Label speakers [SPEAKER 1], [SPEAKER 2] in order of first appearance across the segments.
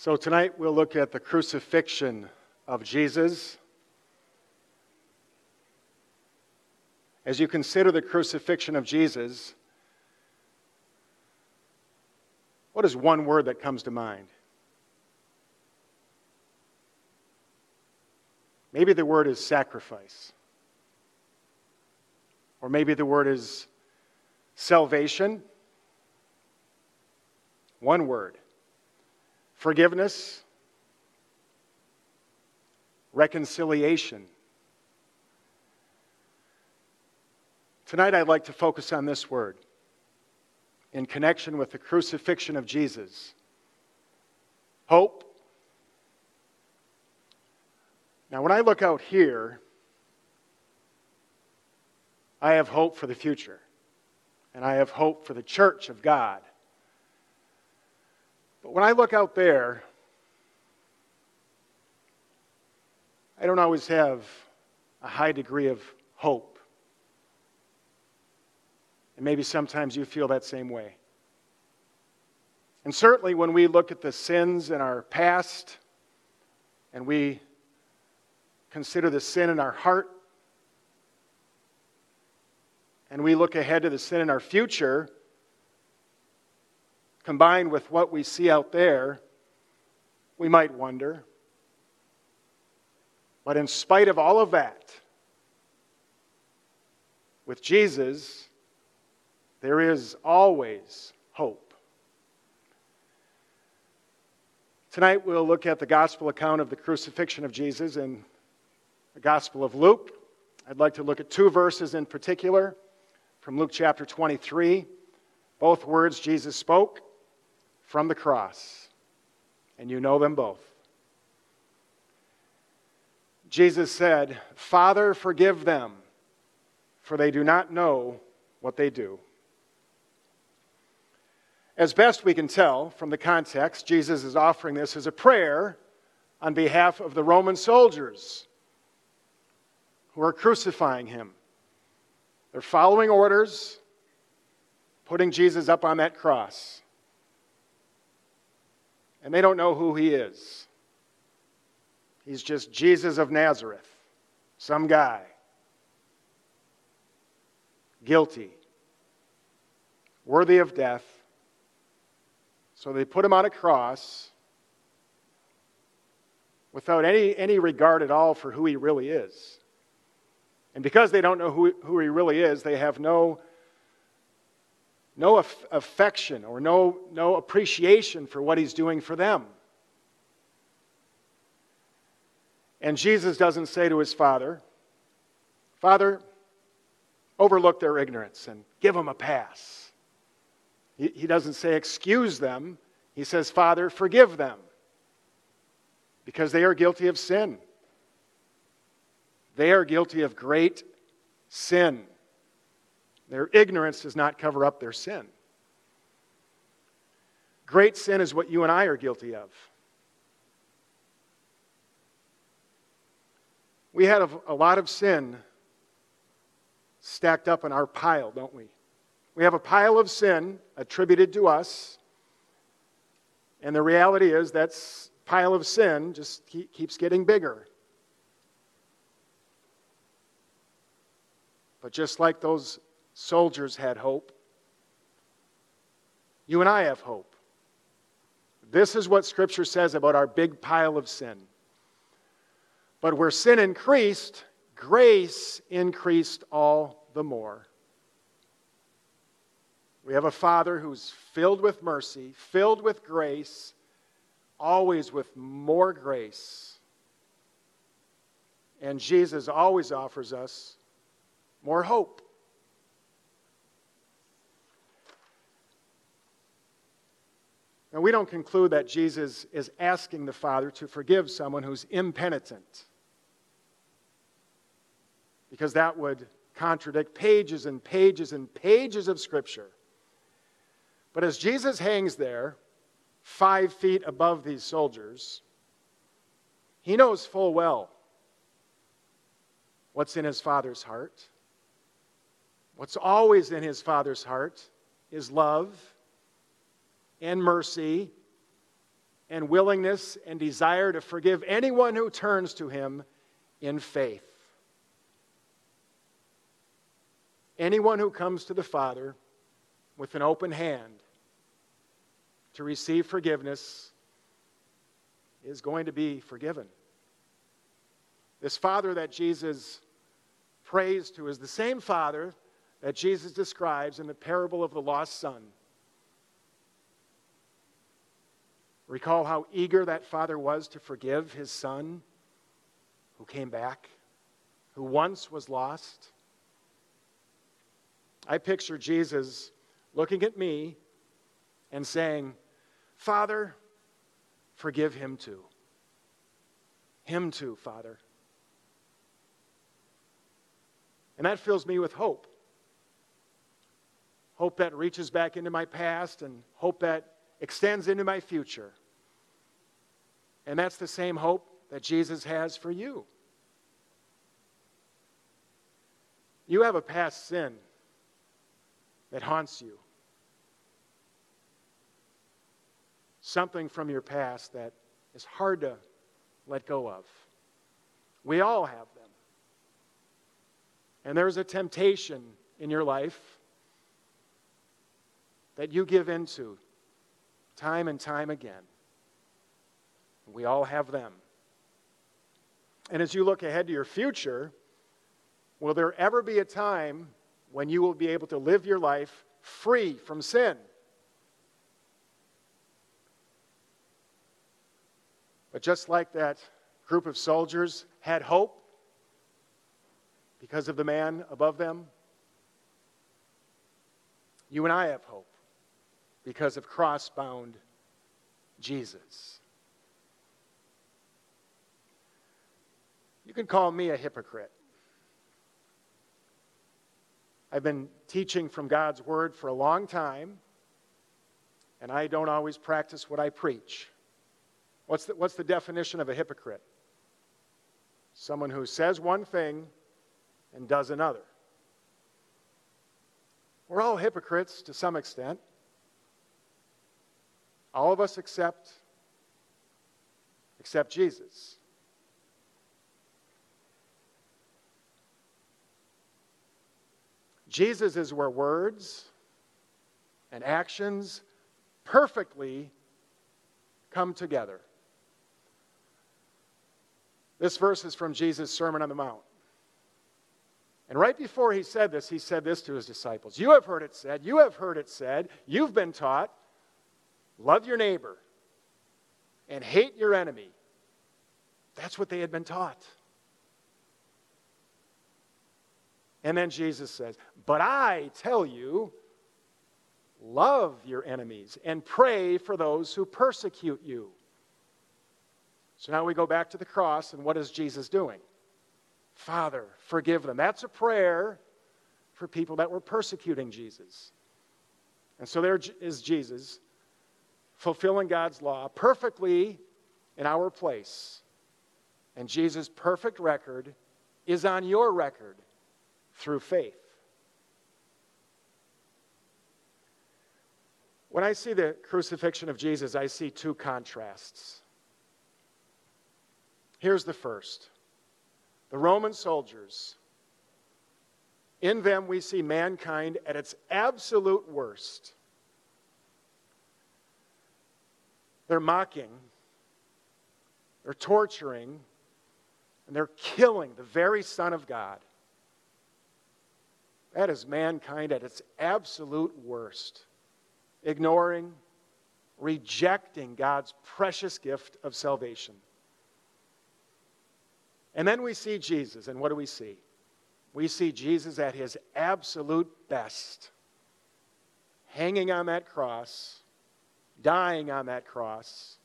[SPEAKER 1] So tonight we'll look at the crucifixion of Jesus. As you consider the crucifixion of Jesus, what is one word that comes to mind? Maybe the word is sacrifice. Or maybe the word is salvation. One word forgiveness, reconciliation. Tonight, I'd like to focus on this word in connection with the crucifixion of Jesus hope. Now, when I look out here, I have hope for the future, and I have hope for the church of God. But when I look out there, I don't always have a high degree of hope. And maybe sometimes you feel that same way. And certainly when we look at the sins in our past and we consider the sin in our heart and we look ahead to the sin in our future, combined with what we see out there, we might wonder. But in spite of all of that, with Jesus, there is always hope. Tonight we'll look at the gospel account of the crucifixion of Jesus in the Gospel of Luke. I'd like to look at two verses in particular from Luke chapter 23. Both words Jesus spoke from the cross, and you know them both. Jesus said, Father, forgive them, for they do not know what they do. As best we can tell from the context, Jesus is offering this as a prayer on behalf of the Roman soldiers who are crucifying him. They're following orders, putting Jesus up on that cross and they don't know who he is. He's just Jesus of Nazareth, some guy, guilty, worthy of death. So they put him on a cross without any, any regard at all for who he really is. And because they don't know who, who he really is, they have no no aff- affection or no, no appreciation for what he's doing for them. And Jesus doesn't say to his father, Father, overlook their ignorance and give them a pass. He, he doesn't say, Excuse them. He says, Father, forgive them because they are guilty of sin. They are guilty of great sin. Their ignorance does not cover up their sin. Great sin is what you and I are guilty of. We have a lot of sin stacked up in our pile, don't we? We have a pile of sin attributed to us, and the reality is that pile of sin just keeps getting bigger. But just like those soldiers had hope. You and I have hope. This is what Scripture says about our big pile of sin. But where sin increased, grace increased all the more. We have a Father who's filled with mercy, filled with grace, always with more grace. And Jesus always offers us more hope. And we don't conclude that Jesus is asking the Father to forgive someone who's impenitent, because that would contradict pages and pages and pages of Scripture. But as Jesus hangs there, five feet above these soldiers, he knows full well what's in his Father's heart. What's always in his Father's heart is love and mercy and willingness and desire to forgive anyone who turns to him in faith. Anyone who comes to the Father with an open hand to receive forgiveness is going to be forgiven. This Father that Jesus prays to is the same Father that Jesus describes in the parable of the lost son. Recall how eager that father was to forgive his son who came back, who once was lost. I picture Jesus looking at me and saying, Father, forgive him too. Him too, Father. And that fills me with hope. Hope that reaches back into my past and hope that extends into my future. And that's the same hope that Jesus has for you. You have a past sin that haunts you. Something from your past that is hard to let go of. We all have them. And there's a temptation in your life that you give into time and time again. We all have them. And as you look ahead to your future, will there ever be a time when you will be able to live your life free from sin? But just like that group of soldiers had hope because of the man above them, you and I have hope because of cross bound Jesus. You can call me a hypocrite. I've been teaching from God's Word for a long time, and I don't always practice what I preach. What's the, what's the definition of a hypocrite? Someone who says one thing and does another. We're all hypocrites to some extent. All of us except except Jesus. Jesus is where words and actions perfectly come together. This verse is from Jesus' Sermon on the Mount. And right before he said this, he said this to his disciples You have heard it said, you have heard it said, you've been taught, love your neighbor and hate your enemy. That's what they had been taught. And then Jesus says, But I tell you, love your enemies and pray for those who persecute you. So now we go back to the cross, and what is Jesus doing? Father, forgive them. That's a prayer for people that were persecuting Jesus. And so there is Jesus fulfilling God's law perfectly in our place. And Jesus' perfect record is on your record through faith. When I see the crucifixion of Jesus, I see two contrasts. Here's the first the Roman soldiers. In them, we see mankind at its absolute worst. They're mocking, they're torturing, and they're killing the very Son of God. That is mankind at its absolute worst, ignoring, rejecting God's precious gift of salvation. And then we see Jesus, and what do we see? We see Jesus at his absolute best, hanging on that cross, dying on that cross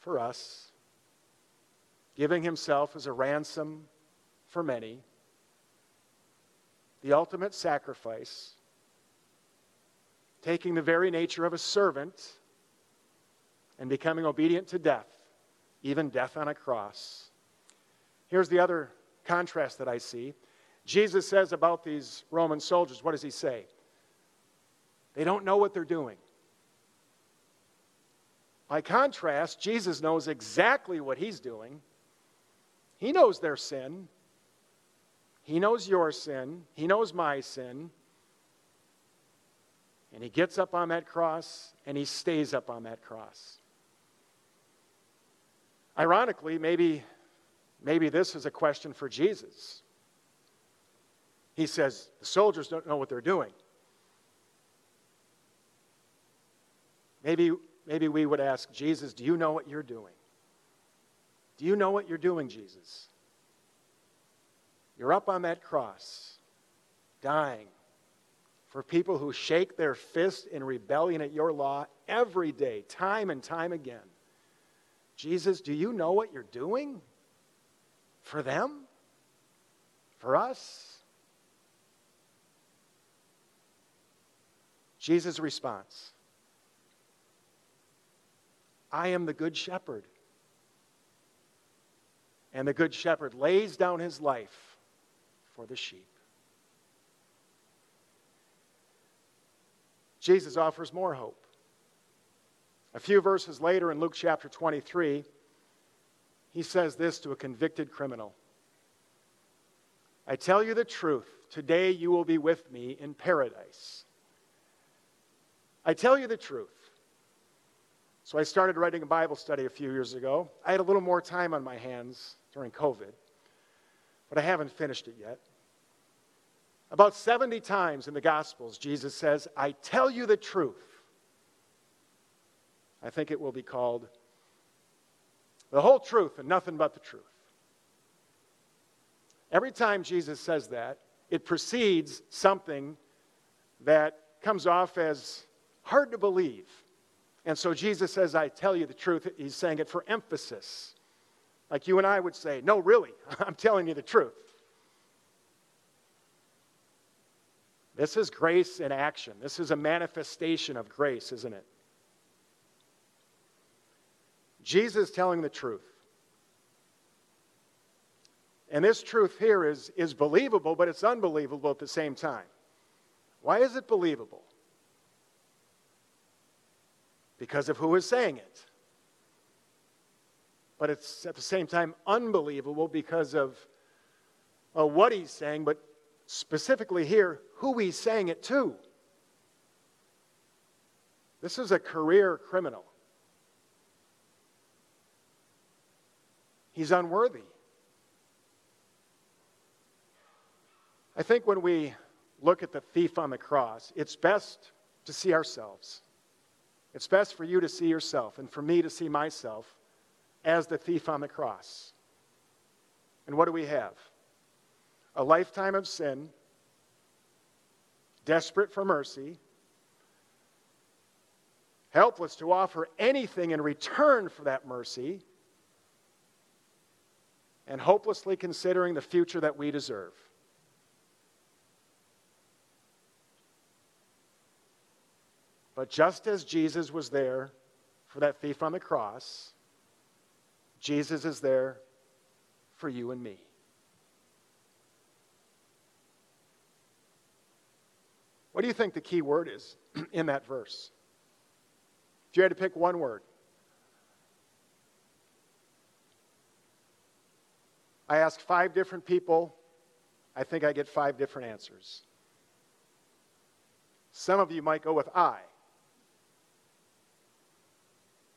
[SPEAKER 1] for us, giving himself as a ransom for many the ultimate sacrifice, taking the very nature of a servant and becoming obedient to death, even death on a cross. Here's the other contrast that I see. Jesus says about these Roman soldiers, what does he say? They don't know what they're doing. By contrast, Jesus knows exactly what he's doing. He knows their sin. He knows your sin. He knows my sin. And he gets up on that cross and he stays up on that cross. Ironically, maybe, maybe this is a question for Jesus. He says, The soldiers don't know what they're doing. Maybe, maybe we would ask Jesus, Do you know what you're doing? Do you know what you're doing, Jesus? You're up on that cross, dying for people who shake their fist in rebellion at your law every day, time and time again. Jesus, do you know what you're doing for them? For us? Jesus' response I am the good shepherd. And the good shepherd lays down his life for the sheep. Jesus offers more hope. A few verses later in Luke chapter 23, he says this to a convicted criminal I tell you the truth, today you will be with me in paradise. I tell you the truth. So I started writing a Bible study a few years ago. I had a little more time on my hands during COVID, but I haven't finished it yet. About 70 times in the Gospels, Jesus says, I tell you the truth. I think it will be called the whole truth and nothing but the truth. Every time Jesus says that, it precedes something that comes off as hard to believe. And so Jesus says, I tell you the truth. He's saying it for emphasis. Like you and I would say, No, really, I'm telling you the truth. This is grace in action. This is a manifestation of grace, isn't it? Jesus telling the truth. And this truth here is, is believable, but it's unbelievable at the same time. Why is it believable? Because of who is saying it. But it's at the same time unbelievable because of well, what he's saying, but specifically here, who he's saying it to. This is a career criminal. He's unworthy. I think when we look at the thief on the cross, it's best to see ourselves. It's best for you to see yourself and for me to see myself as the thief on the cross. And what do we have? A lifetime of sin, desperate for mercy, helpless to offer anything in return for that mercy and hopelessly considering the future that we deserve. But just as Jesus was there for that thief on the cross, Jesus is there for you and me. What do you think the key word is in that verse? If you had to pick one word, I asked five different people. I think I get five different answers. Some of you might go with I.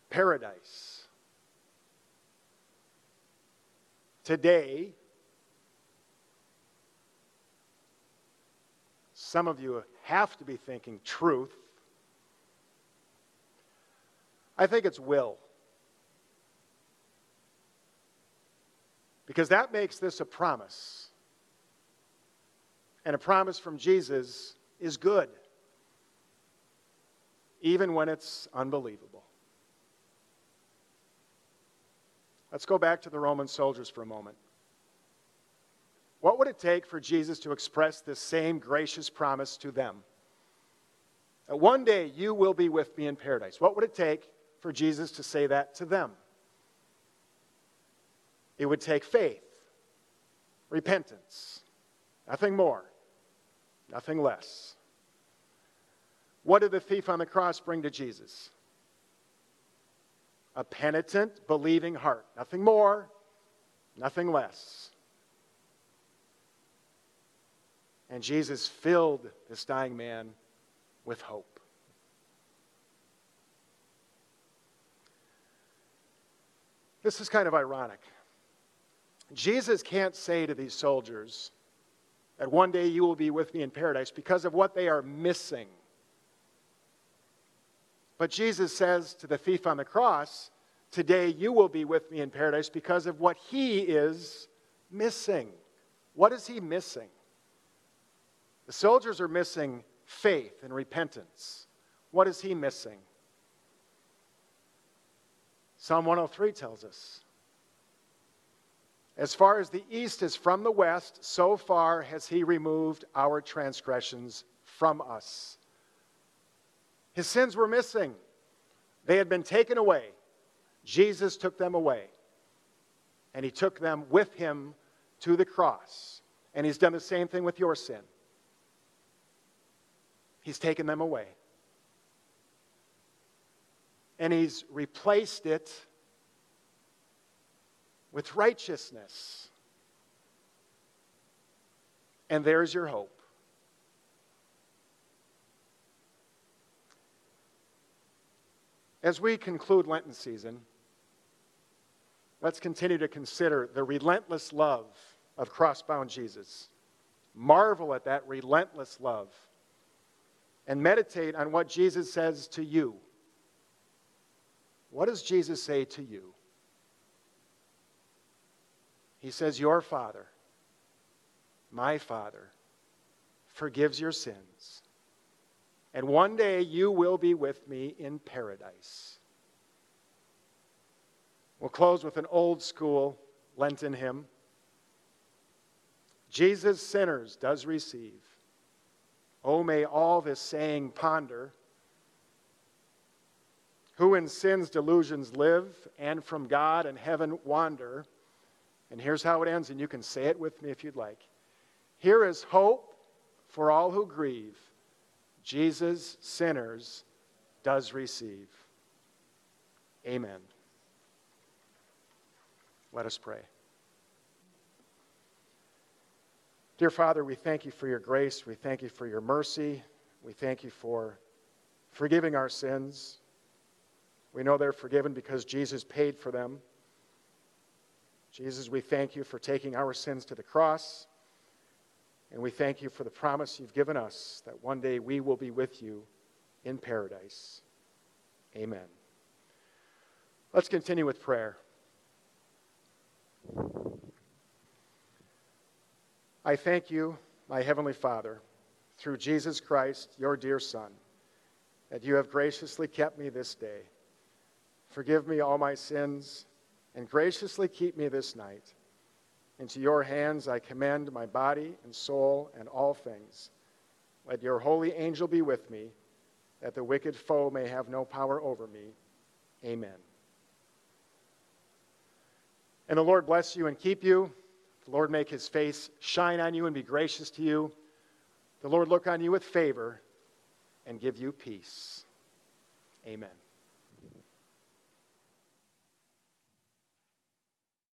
[SPEAKER 1] Paradise. Today, some of you have to be thinking truth. I think it's will. Because that makes this a promise. And a promise from Jesus is good, even when it's unbelievable. Let's go back to the Roman soldiers for a moment. What would it take for Jesus to express this same gracious promise to them? That one day you will be with me in paradise. What would it take for Jesus to say that to them? It would take faith, repentance, nothing more, nothing less. What did the thief on the cross bring to Jesus? A penitent, believing heart. Nothing more, nothing less. And Jesus filled this dying man with hope. This is kind of ironic. Jesus can't say to these soldiers that one day you will be with me in paradise because of what they are missing. But Jesus says to the thief on the cross, Today you will be with me in paradise because of what he is missing. What is he missing? The soldiers are missing faith and repentance. What is he missing? Psalm 103 tells us As far as the east is from the west, so far has he removed our transgressions from us. His sins were missing, they had been taken away. Jesus took them away. And he took them with him to the cross. And he's done the same thing with your sin. He's taken them away. And he's replaced it with righteousness. And there's your hope. As we conclude Lenten season, let's continue to consider the relentless love of cross-bound Jesus. Marvel at that relentless love and meditate on what Jesus says to you. What does Jesus say to you? He says, Your Father, my Father, forgives your sins. And one day you will be with me in paradise. We'll close with an old school Lenten hymn. Jesus sinners does receive. Oh, may all this saying ponder. Who in sin's delusions live and from God and heaven wander. And here's how it ends, and you can say it with me if you'd like. Here is hope for all who grieve. Jesus, sinners, does receive. Amen. Let us pray. Dear Father, we thank you for your grace. We thank you for your mercy. We thank you for forgiving our sins. We know they're forgiven because Jesus paid for them. Jesus, we thank you for taking our sins to the cross. And we thank you for the promise you've given us that one day we will be with you in paradise. Amen. Let's continue with prayer. I thank you, my Heavenly Father, through Jesus Christ, your dear Son, that you have graciously kept me this day. Forgive me all my sins and graciously keep me this night. Into your hands I commend my body and soul and all things. Let your holy angel be with me, that the wicked foe may have no power over me. Amen. And the Lord bless you and keep you. The Lord make his face shine on you and be gracious to you. The Lord look on you with favor and give you peace. Amen.